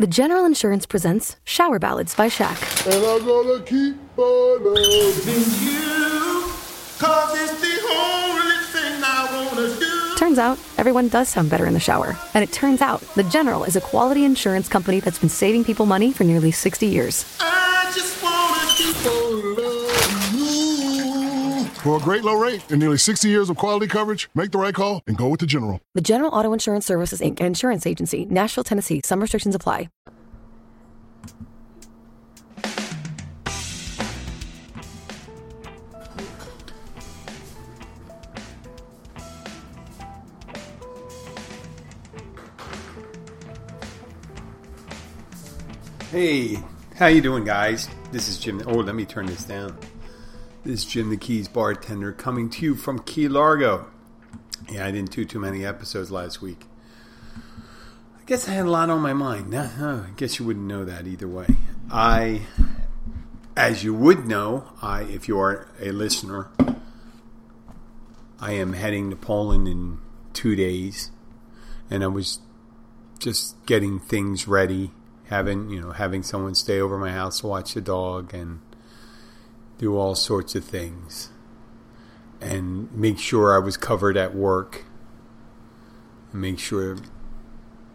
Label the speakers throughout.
Speaker 1: The General Insurance presents Shower Ballads by Shaq.
Speaker 2: And I'm gonna keep on loving
Speaker 3: you. Cause it's the only thing I wanna do.
Speaker 1: Turns out, everyone does sound better in the shower. And it turns out, The General is a quality insurance company that's been saving people money for nearly 60 years.
Speaker 3: I
Speaker 2: For a great low rate and nearly 60 years of quality coverage, make the right call and go with the General.
Speaker 1: The General Auto Insurance Services, Inc., insurance agency, Nashville, Tennessee. Some restrictions apply.
Speaker 4: Hey, how you doing, guys? This is Jim. Oh, let me turn this down. This is Jim the Keys bartender coming to you from Key Largo. Yeah, I didn't do too many episodes last week. I guess I had a lot on my mind. I guess you wouldn't know that either way. I, as you would know, I if you are a listener, I am heading to Poland in two days, and I was just getting things ready, having you know having someone stay over my house to watch the dog and do all sorts of things, and make sure I was covered at work, make sure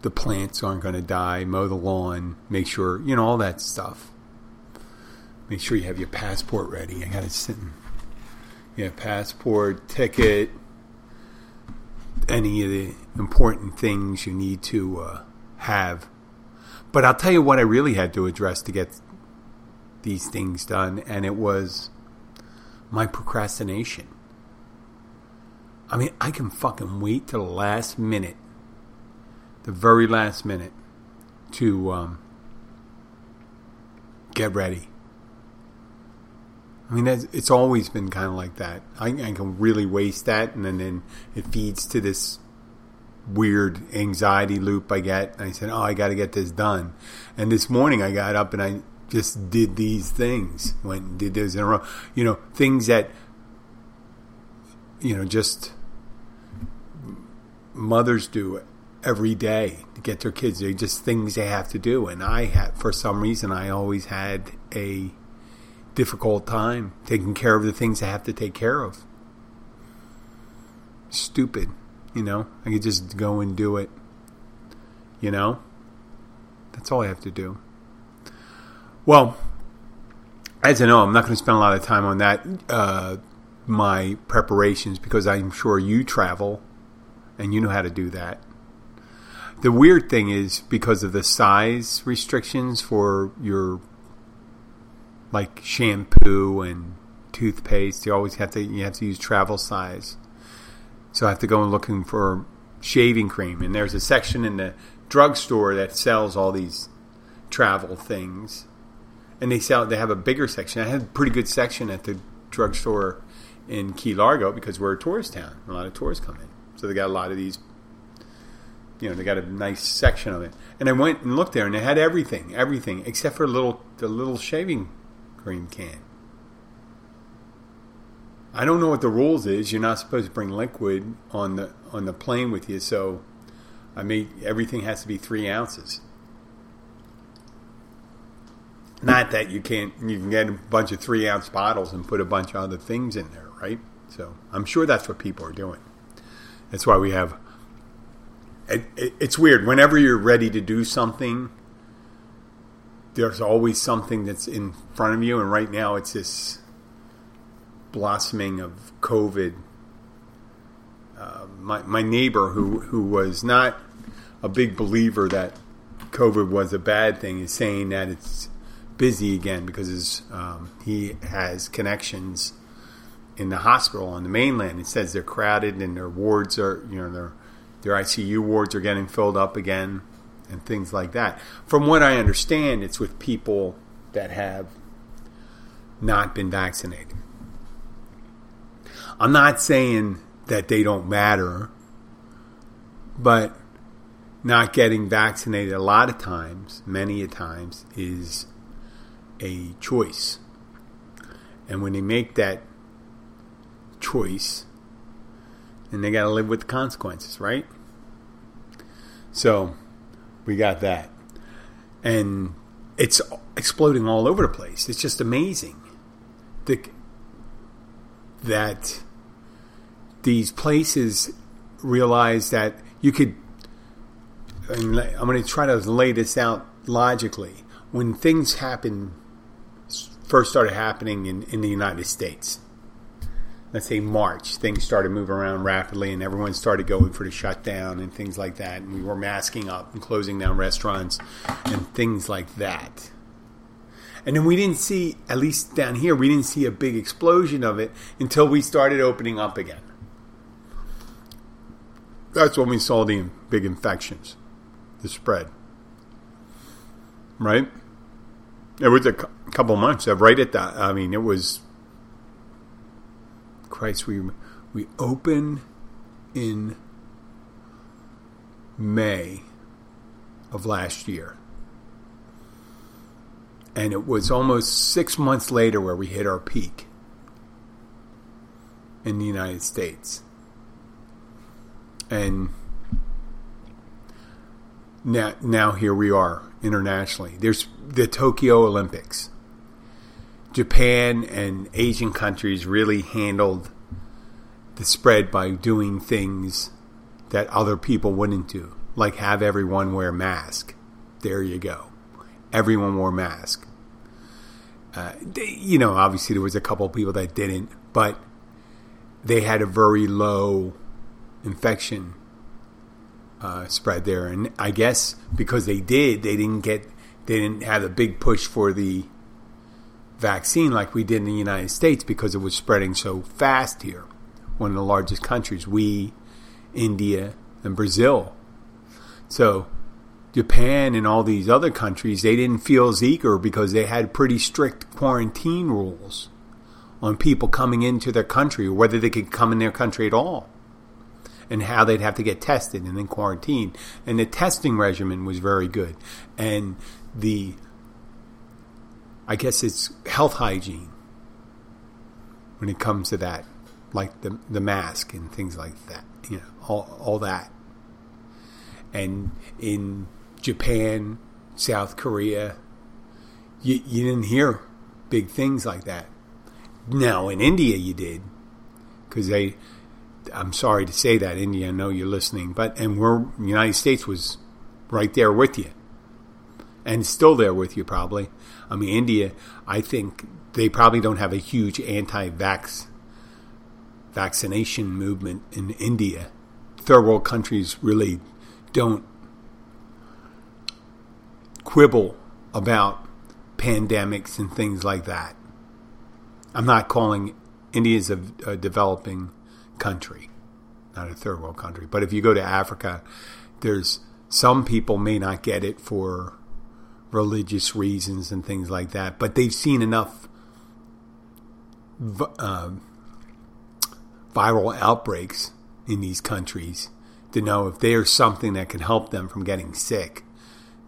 Speaker 4: the plants aren't going to die, mow the lawn, make sure you know all that stuff. Make sure you have your passport ready. I got to sit in. Yeah, passport, ticket, any of the important things you need to uh, have. But I'll tell you what I really had to address to get these things done, and it was my procrastination. I mean, I can fucking wait till the last minute, the very last minute, to um, get ready. I mean, it's always been kind of like that. I, I can really waste that, and then, then it feeds to this weird anxiety loop I get. And I said, "Oh, I got to get this done." And this morning, I got up and I just did these things. Went and did those in a row. You know, things that you know just mothers do every day to get their kids. They're just things they have to do. And I had, for some reason, I always had a difficult time taking care of the things I have to take care of. Stupid, you know? I could just go and do it, you know? That's all I have to do. Well, as I know, I'm not going to spend a lot of time on that, uh, my preparations, because I'm sure you travel and you know how to do that. The weird thing is because of the size restrictions for your like shampoo and toothpaste. You always have to you have to use travel size. So I have to go and looking for shaving cream, and there's a section in the drugstore that sells all these travel things, and they sell they have a bigger section. I had a pretty good section at the drugstore in Key Largo because we're a tourist town. A lot of tourists come in, so they got a lot of these. You know, they got a nice section of it, and I went and looked there, and they had everything, everything except for a little the little shaving cream can. I don't know what the rules is. You're not supposed to bring liquid on the on the plane with you, so I made everything has to be three ounces. Not that you can't you can get a bunch of three ounce bottles and put a bunch of other things in there, right? So I'm sure that's what people are doing. That's why we have. It, it, it's weird. Whenever you're ready to do something, there's always something that's in front of you, and right now it's this blossoming of COVID. Uh, my my neighbor, who who was not a big believer that COVID was a bad thing, is saying that it's busy again because um, he has connections in the hospital on the mainland. It says they're crowded and their wards are you know their their ICU wards are getting filled up again and things like that. From what I understand, it's with people that have not been vaccinated. I'm not saying that they don't matter, but not getting vaccinated a lot of times, many a times, is a choice. And when they make that choice, then they got to live with the consequences, right? So, we got that. and it's exploding all over the place. It's just amazing the, that these places realize that you could. I'm going to try to lay this out logically. When things happen, first started happening in, in the United States, let's say March, things started moving around rapidly and everyone started going for the shutdown and things like that. And we were masking up and closing down restaurants and things like that. And then we didn't see, at least down here, we didn't see a big explosion of it until we started opening up again. That's when we saw the big infections, the spread. Right? It was a couple months, right at that. I mean, it was Christ, we we open in May of last year. And it was almost six months later where we hit our peak in the United States. And now, now here we are internationally. There's the Tokyo Olympics. Japan and Asian countries really handled the spread by doing things that other people wouldn't do, like have everyone wear a mask. There you go. Everyone wore a mask. Uh, they, you know, obviously there was a couple people that didn't, but they had a very low infection uh, spread there, and I guess because they did, they didn't get, they didn't have a big push for the vaccine like we did in the United States because it was spreading so fast here. One of the largest countries, we, India, and Brazil. So Japan and all these other countries, they didn't feel as eager because they had pretty strict quarantine rules on people coming into their country or whether they could come in their country at all and how they'd have to get tested and then quarantined. And the testing regimen was very good. And the I guess it's health hygiene when it comes to that, like the the mask and things like that. You know, all all that. And in Japan, South Korea, you you didn't hear big things like that. Now in India, you did because they. I'm sorry to say that India. I know you're listening, but and we're United States was right there with you, and still there with you probably I mean, India, I think they probably don't have a huge anti-vax vaccination movement in India. Third world countries really don't quibble about pandemics and things like that. I'm not calling India a, a developing country, not a third world country. But if you go to Africa, there's some people may not get it for religious reasons and things like that. But they've seen enough uh, viral outbreaks in these countries to know if there's something that can help them from getting sick,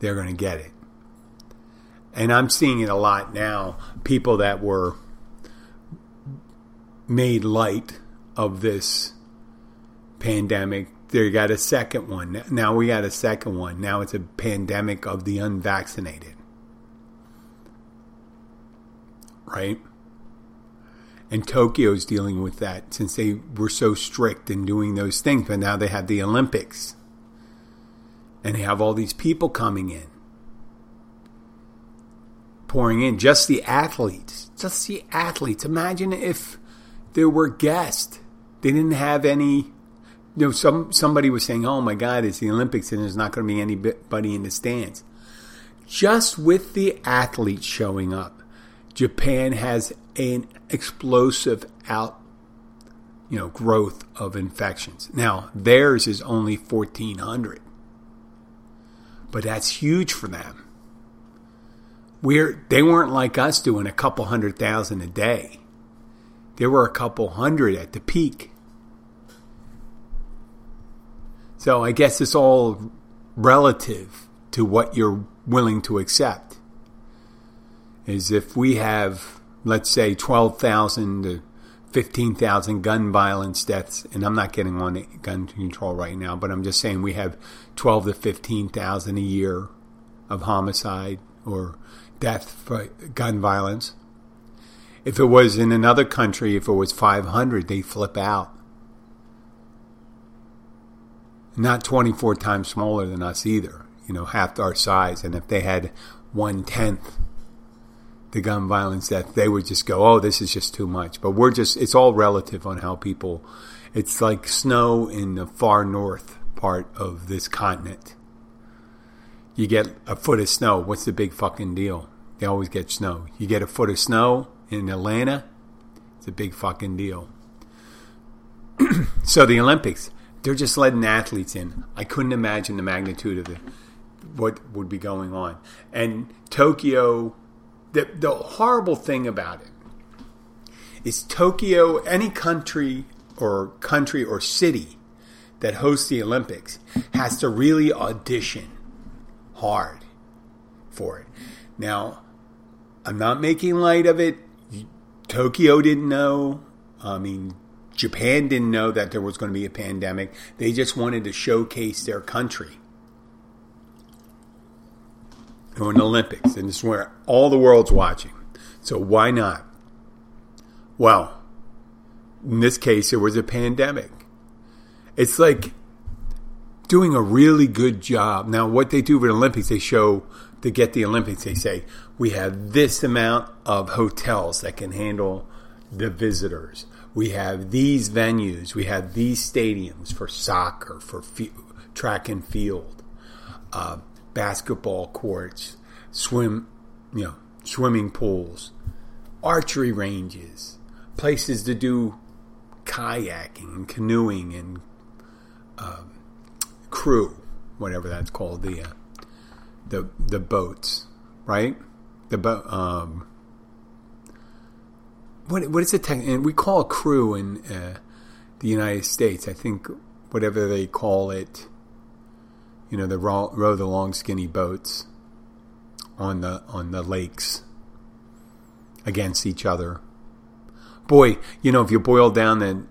Speaker 4: they're going to get it. And I'm seeing it a lot now. People that were made light of this pandemic they got a second one. Now we got a second one. Now it's a pandemic of the unvaccinated. Right? And Tokyo's dealing with that since they were so strict in doing those things. But now they have the Olympics. And they have all these people coming in. Pouring in. Just the athletes. Just the athletes. Imagine if there were guests. They didn't have any you know, some somebody was saying, "Oh my God, it's the Olympics and there's not going to be anybody in the stands." Just with the athletes showing up, Japan has an explosive out, you know, growth of infections. Now theirs is only fourteen hundred, but that's huge for them. We're they weren't like us doing a couple hundred thousand a day. There were a couple hundred at the peak. So I guess it's all relative to what you're willing to accept. Is if we have, let's say, 12,000 to 15,000 gun violence deaths, and I'm not getting on gun control right now, but I'm just saying we have 12 to 15,000 a year of homicide or death for gun violence. If it was in another country, if it was 500, they flip out. Not 24 times smaller than us either, you know, half our size. And if they had one tenth the gun violence that they would just go, oh, this is just too much. But we're just, it's all relative on how people, it's like snow in the far north part of this continent. You get a foot of snow. What's the big fucking deal? They always get snow. You get a foot of snow in Atlanta, it's a big fucking deal. so the Olympics, they're just letting athletes in. I couldn't imagine the magnitude of what would be going on. And Tokyo, the the horrible thing about it is Tokyo, any country or country or city that hosts the Olympics has to really audition hard for it. Now, I'm not making light of it. Tokyo didn't know. I mean, Japan didn't know that there was going to be a pandemic. They just wanted to showcase their country. Or an Olympics, and it's where all the world's watching. So why not? Well, in this case, there was a pandemic. It's like doing a really good job. Now, what they do with Olympics, they show to get the Olympics, they say, we have this amount of hotels that can handle the visitors. We have these venues. We have these stadiums for soccer, for track and field, uh, basketball courts, swim, you know, swimming pools, archery ranges, places to do kayaking and canoeing and um, crew, whatever that's called, the uh, the the boats, right? The boat. Um, what what is it? And we call a crew in uh, the United States. I think whatever they call it. You know, the row, row the long skinny boats on the on the lakes against each other. Boy, you know, if you boil down the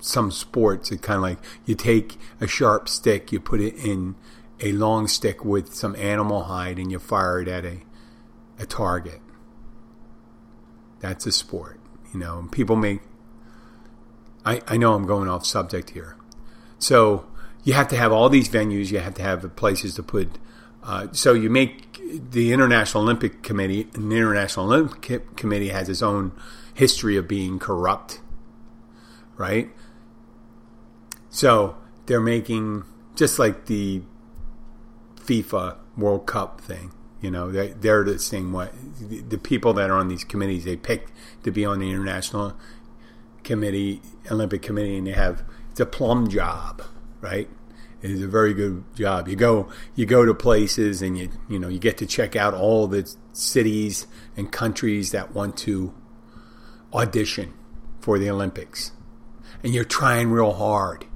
Speaker 4: some sports, it kind of like you take a sharp stick, you put it in a long stick with some animal hide, and you fire it at a a target. That's a sport, you know. And people make. I I know I'm going off subject here, so you have to have all these venues. You have to have places to put. Uh, so you make the International Olympic Committee. The International Olympic Committee has its own history of being corrupt, right? So they're making just like the FIFA World Cup thing. You know, they, they're the same way. The, the people that are on these committees, they pick to be on the international committee, Olympic committee, and they have it's a plum job, right? It is a very good job. You go, you go to places, and you you know you get to check out all the cities and countries that want to audition for the Olympics, and you're trying real hard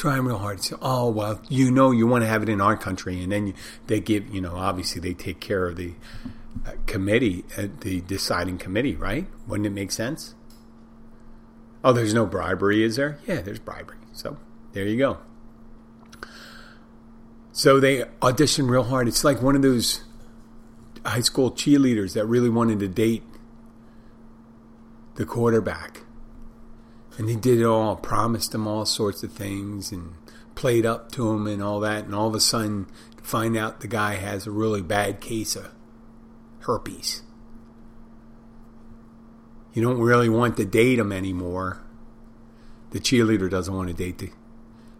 Speaker 4: trying real hard. So, oh well, you know, you want to have it in our country, and then you, they give, you know, obviously they take care of the uh, committee, uh, the deciding committee, right? Wouldn't it make sense? Oh, there's no bribery, is there? Yeah, there's bribery. So there you go. So they audition real hard. It's like one of those high school cheerleaders that really wanted to date the quarterback and he did it all, promised him all sorts of things, and played up to him and all that. And all of a sudden, find out the guy has a really bad case of herpes. You don't really want to date him anymore. The cheerleader doesn't want to date the,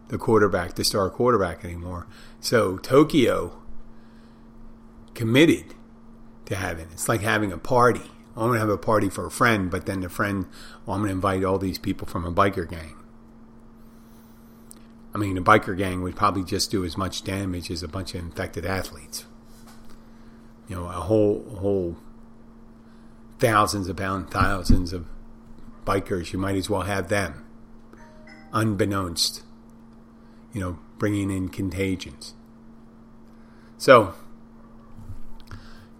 Speaker 4: the quarterback, the star quarterback anymore. So Tokyo committed to having it's like having a party I'm going to have a party for a friend, but then the friend, well, I'm going to invite all these people from a biker gang. I mean, a biker gang would probably just do as much damage as a bunch of infected athletes. You know, a whole, whole thousands upon thousands of bikers. You might as well have them, unbeknownst. You know, bringing in contagions. So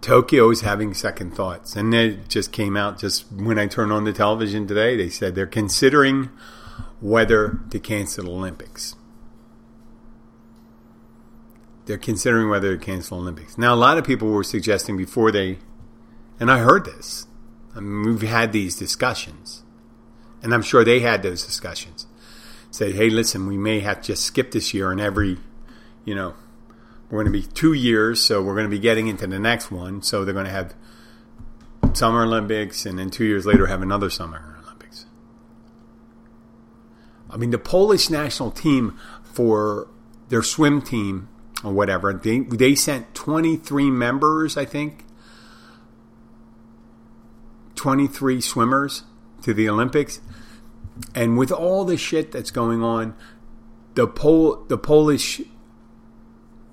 Speaker 4: Tokyo is having second thoughts. And it just came out just when I turned on the television today. They said they're considering whether to cancel the Olympics. they're considering whether to cancel Olympics. Now, a lot of people were suggesting before they, and I heard this. I mean, we've had these discussions, and I'm sure they had those discussions. Say, hey, listen, we may have to just skip this year, and every, you know, we're going to be two years, so we're going to be getting into the next one. So they're going to have Summer Olympics, and then two years later have another Summer Olympics. I mean, the Polish national team for their swim team or whatever, they they sent 23 members, I think, 23 swimmers to the Olympics. And with all the shit that's going on, the Pol- the Polish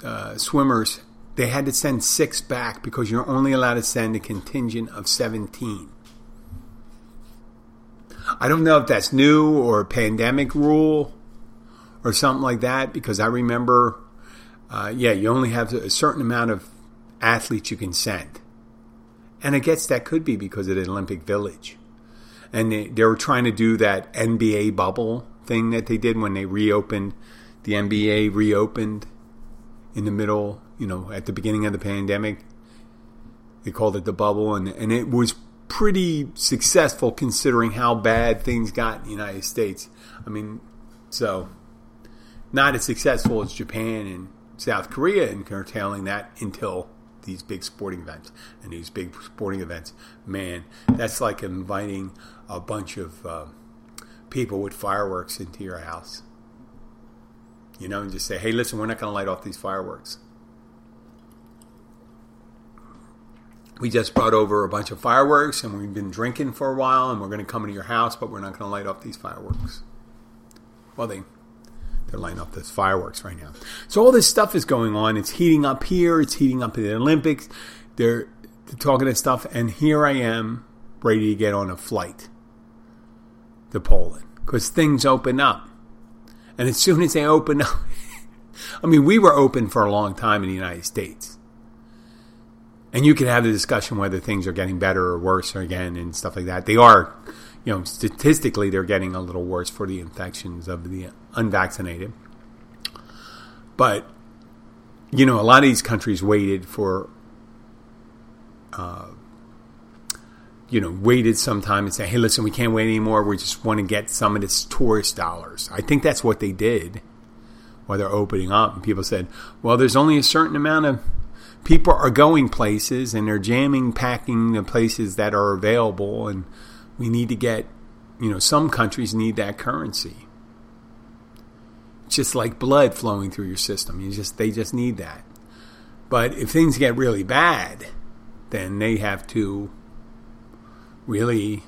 Speaker 4: uh, swimmers they had to send six back because you're only allowed to send a contingent of 17. I don't know if that's new or a pandemic rule or something like that because I remember, uh, yeah, you only have a certain amount of athletes you can send. And I guess that could be because of the Olympic Village. And they, they were trying to do that NBA bubble thing that they did when they reopened, the NBA reopened in the middle, you know, at the beginning of the pandemic. They called it the bubble, and, and it was pretty successful considering how bad things got in the United States. I mean, so not as successful as Japan and South Korea in curtailing that until these big sporting events. And these big sporting events, man, that's like inviting a bunch of uh, people with fireworks into your house. You know, and just say, hey, listen, we're not going to light off these fireworks. We just brought over a bunch of fireworks and we've been drinking for a while and we're going to come into your house, but we're not going to light off these fireworks. Well, they they're lighting up those fireworks right now. So all this stuff is going on. It's heating up here. It's heating up in the Olympics. They're, they're talking this stuff, and here I am, ready to get on a flight to Poland because things open up, and as soon as they open up, I mean, we were open for a long time in the United States. And you can have the discussion whether things are getting better or worse again and stuff like that. They are you know, statistically, they're getting a little worse for the infections of the unvaccinated. But, you know, a lot of these countries waited for, uh, you know, waited some time and say, hey, listen, we can't wait anymore. We just want to get some of this tourist dollars. I think that's what they did while they're opening up. And people said, well, there's only a certain amount of people are going places and they're jamming, packing the places that are available. And, we need to get, you know, some countries need that currency. It's just like blood flowing through your system. You just they just need that. But if things get really bad, then they have to really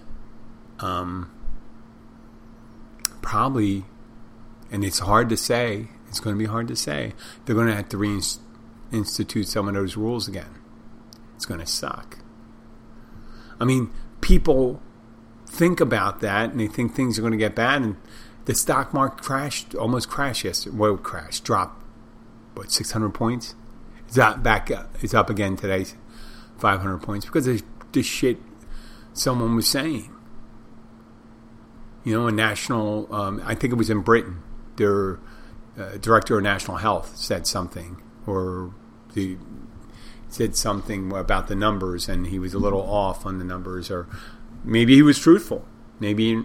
Speaker 4: um, probably, and it's hard to say. It's going to be hard to say. They're going to have to reinstitute some of those rules again. It's going to suck. I mean, people think about that and they think things are going to get bad. And the stock market crashed, almost crashed yesterday. Well, crashed, dropped, what, 600 points? It's up back, it's up again today, 500 points because the shit someone was saying. You know, a national, um, I think it was in Britain, their uh, director of national health said something, or the said something about the numbers, and he was a little off on the numbers, or maybe he was truthful. Maybe,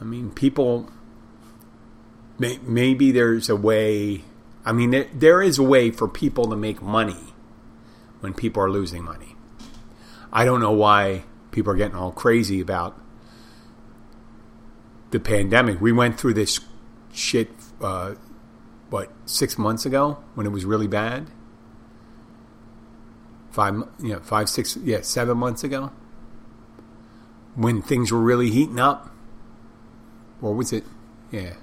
Speaker 4: I mean, people. May, maybe there's a way. I mean, there, there is a way for people to make money when people are losing money. I don't know why people are getting all crazy about the pandemic. We went through this shit, uh, what, six months ago when it was really bad? Five, yeah, five, six, yeah, seven months ago when things were really heating up. Or was it? Yeah.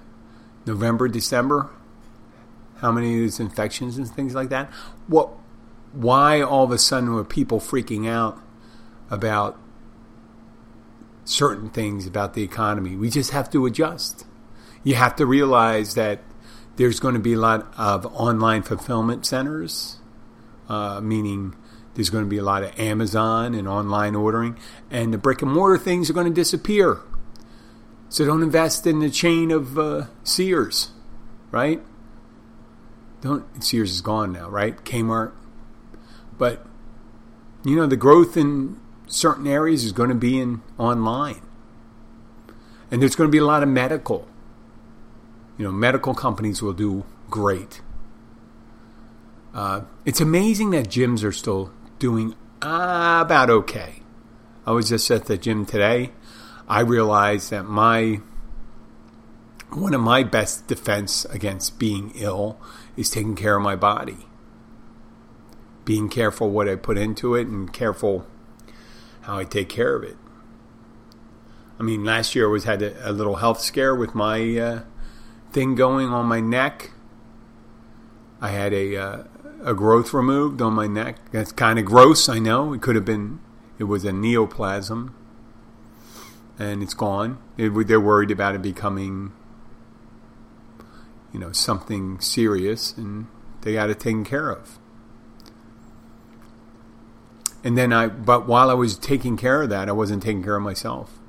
Speaker 4: November, December? How many of these infections and things like that? What? Why all of a sudden were people freaking out about certain things about the economy? We just have to adjust. You have to realize that there's going to be a lot of online fulfillment centers, uh, meaning there's going to be a lot of Amazon and online ordering, and the brick and mortar things are going to disappear. So don't invest in the chain of uh, Sears, right? Don't Sears is gone now, right? Kmart. But you know, the growth in certain areas is going to be in online. And there's going to be a lot of medical. You know, medical companies will do great. Uh, it's amazing that gyms are still doing about okay. I was just at the gym today. I realized that my one of my best defense against being ill is taking care of my body. Being careful what I put into it and careful how I take care of it. I mean, last year I was had a, a little health scare with my uh, thing going on my neck. I had a uh, a growth removed on my neck. That's kind of gross, I know. It could have been. It was a neoplasm, and it's gone. It, they're worried about it becoming, you know, something serious, and they got it taken care of. And then I, but while I was taking care of that, I wasn't taking care of myself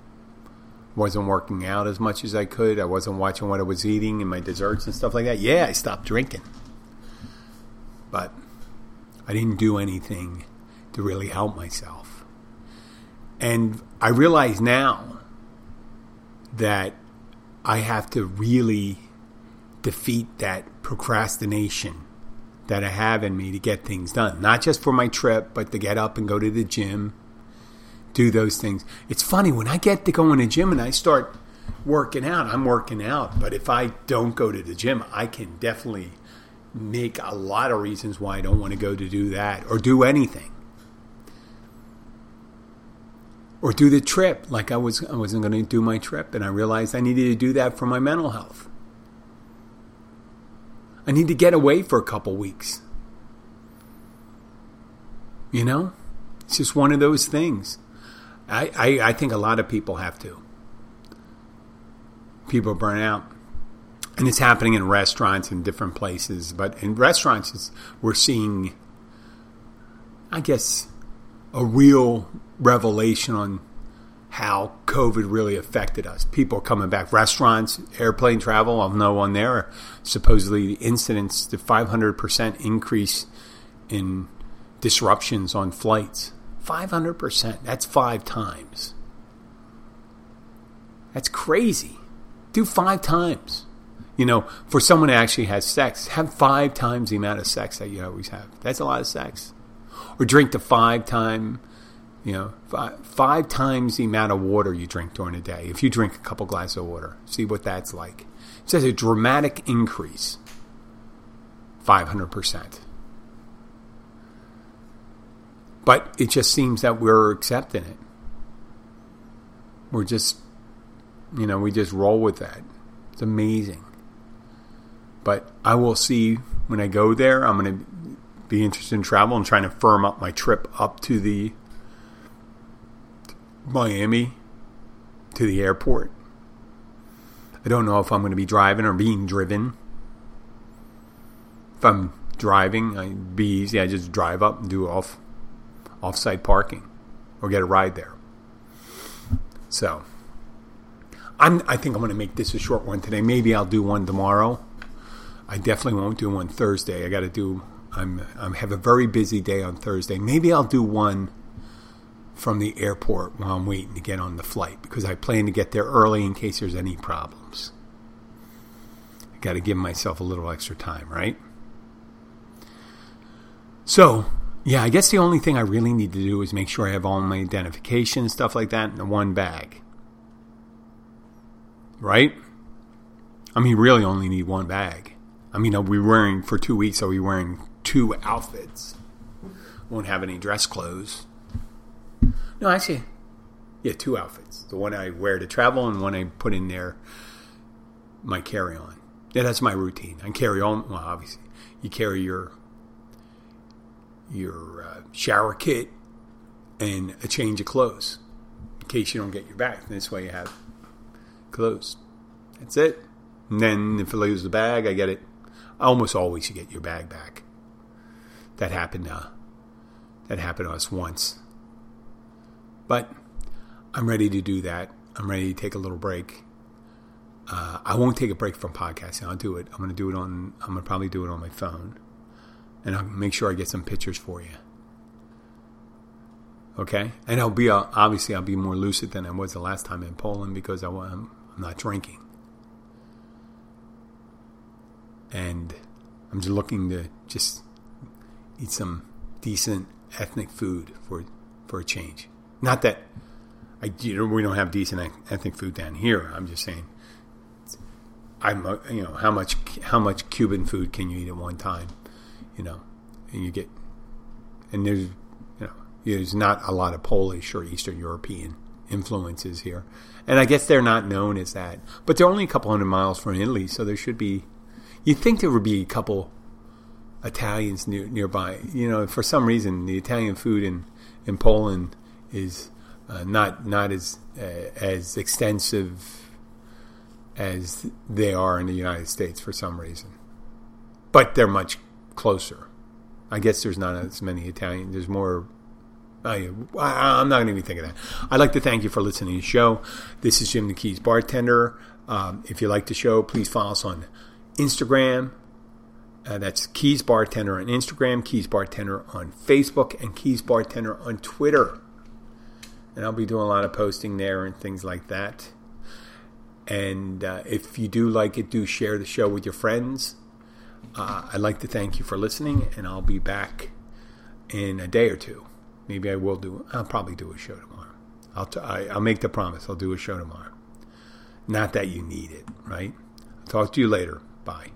Speaker 4: wasn't working out as much as I could. I wasn't watching what I was eating and my desserts and stuff like that. Yeah, I stopped drinking. But I didn't do anything to really help myself. And I realize now that I have to really defeat that procrastination that I have in me to get things done. Not just for my trip, but to get up and go to the gym do those things. It's funny when I get to go in the gym and I start working out, I'm working out. But if I don't go to the gym, I can definitely make a lot of reasons why I don't want to go to do that or do anything. Or do the trip like I was I wasn't going to do my trip and I realized I needed to do that for my mental health. I need to get away for a couple weeks. You know? It's just one of those things. I, I, I think a lot of people have to. People burn out. And it's happening in restaurants and different places. But in restaurants, we're seeing, I guess, a real revelation on how COVID really affected us. People coming back, restaurants, airplane travel. I'll know on there. Supposedly, the incidents, the 500% increase in disruptions on flights. 500%. That's five times. That's crazy. Do five times. You know, for someone who actually has sex, have five times the amount of sex that you always have. That's a lot of sex. Or drink the five time, you know, five, five times the amount of water you drink during a day. If you drink a couple glasses of water, see what that's like. It says a dramatic increase. 500%. But it just seems that we're accepting it. We're just, you know, we just roll with that. It's amazing. But I will see when I go there. I'm going to be interested in travel and trying to firm up my trip up to the Miami to the airport. I don't know if I'm going to be driving or being driven. If I'm driving, I'd be easy. I just drive up and do off off-site parking or get a ride there. So, I'm, I think I'm going to make this a short one today. Maybe I'll do one tomorrow. I definitely won't do one Thursday. I got to do. I'm I have a very busy day on Thursday. Maybe I'll do one from the airport while I'm waiting to get on the flight because I plan to get there early in case there's any problems. I got to give myself a little extra time, right? So, yeah, I guess the only thing I really need to do is make sure I have all my identification and stuff like that in the one bag. Right? I mean, really only need one bag. I mean, I'll be wearing, for two weeks, I'll be wearing two outfits. Won't have any dress clothes. No, actually, yeah, two outfits. The one I wear to travel and one I put in there, my carry on. Yeah, that's my routine. I carry on, well, obviously, you carry your your uh, shower kit, and a change of clothes in case you don't get your bag. This way you have clothes. That's it. And then if I lose the bag, I get it. Almost always you get your bag back. That happened. Uh, that happened to us once. But I'm ready to do that. I'm ready to take a little break. Uh, I won't take a break from podcasting. I'll do it. I'm going to do it on. I'm going to probably do it on my phone, and I'll make sure I get some pictures for you. Okay, and I'll be uh, obviously I'll be more lucid than I was the last time in Poland because I, I'm, I'm not drinking, and I'm just looking to just eat some decent ethnic food for for a change. Not that I you know we don't have decent ethnic food down here. I'm just saying. I'm uh, you know how much how much Cuban food can you eat at one time, you know, and you get and there's you know there's not a lot of Polish or Eastern European influences here, and I guess they're not known as that. But they're only a couple hundred miles from Italy, so there should be. You'd think there would be a couple Italians near, nearby. You know, for some reason, the Italian food in in Poland is uh, not not as uh, as extensive as they are in the United States for some reason, but they're much closer. I guess there's not as many Italian. There's more. I, am not going to even think of that. I'd like to thank you for listening to the show. This is Jim the Keys bartender. Um, if you like the show, please follow us on Instagram. Uh, that's Keys Bartender on Instagram, Keys Bartender on Facebook, and Keys Bartender on Twitter and I'll be doing a lot of posting there and things like that. And uh, if you do like it, do share the show with your friends. Uh, I'd like to thank you for listening, and I'll be back in a day or two. Maybe I will do. I'll probably do a show tomorrow. I'll t- I, I'll make the promise. I'll do a show tomorrow. Not that you need it, right? I'll talk to you later. Bye.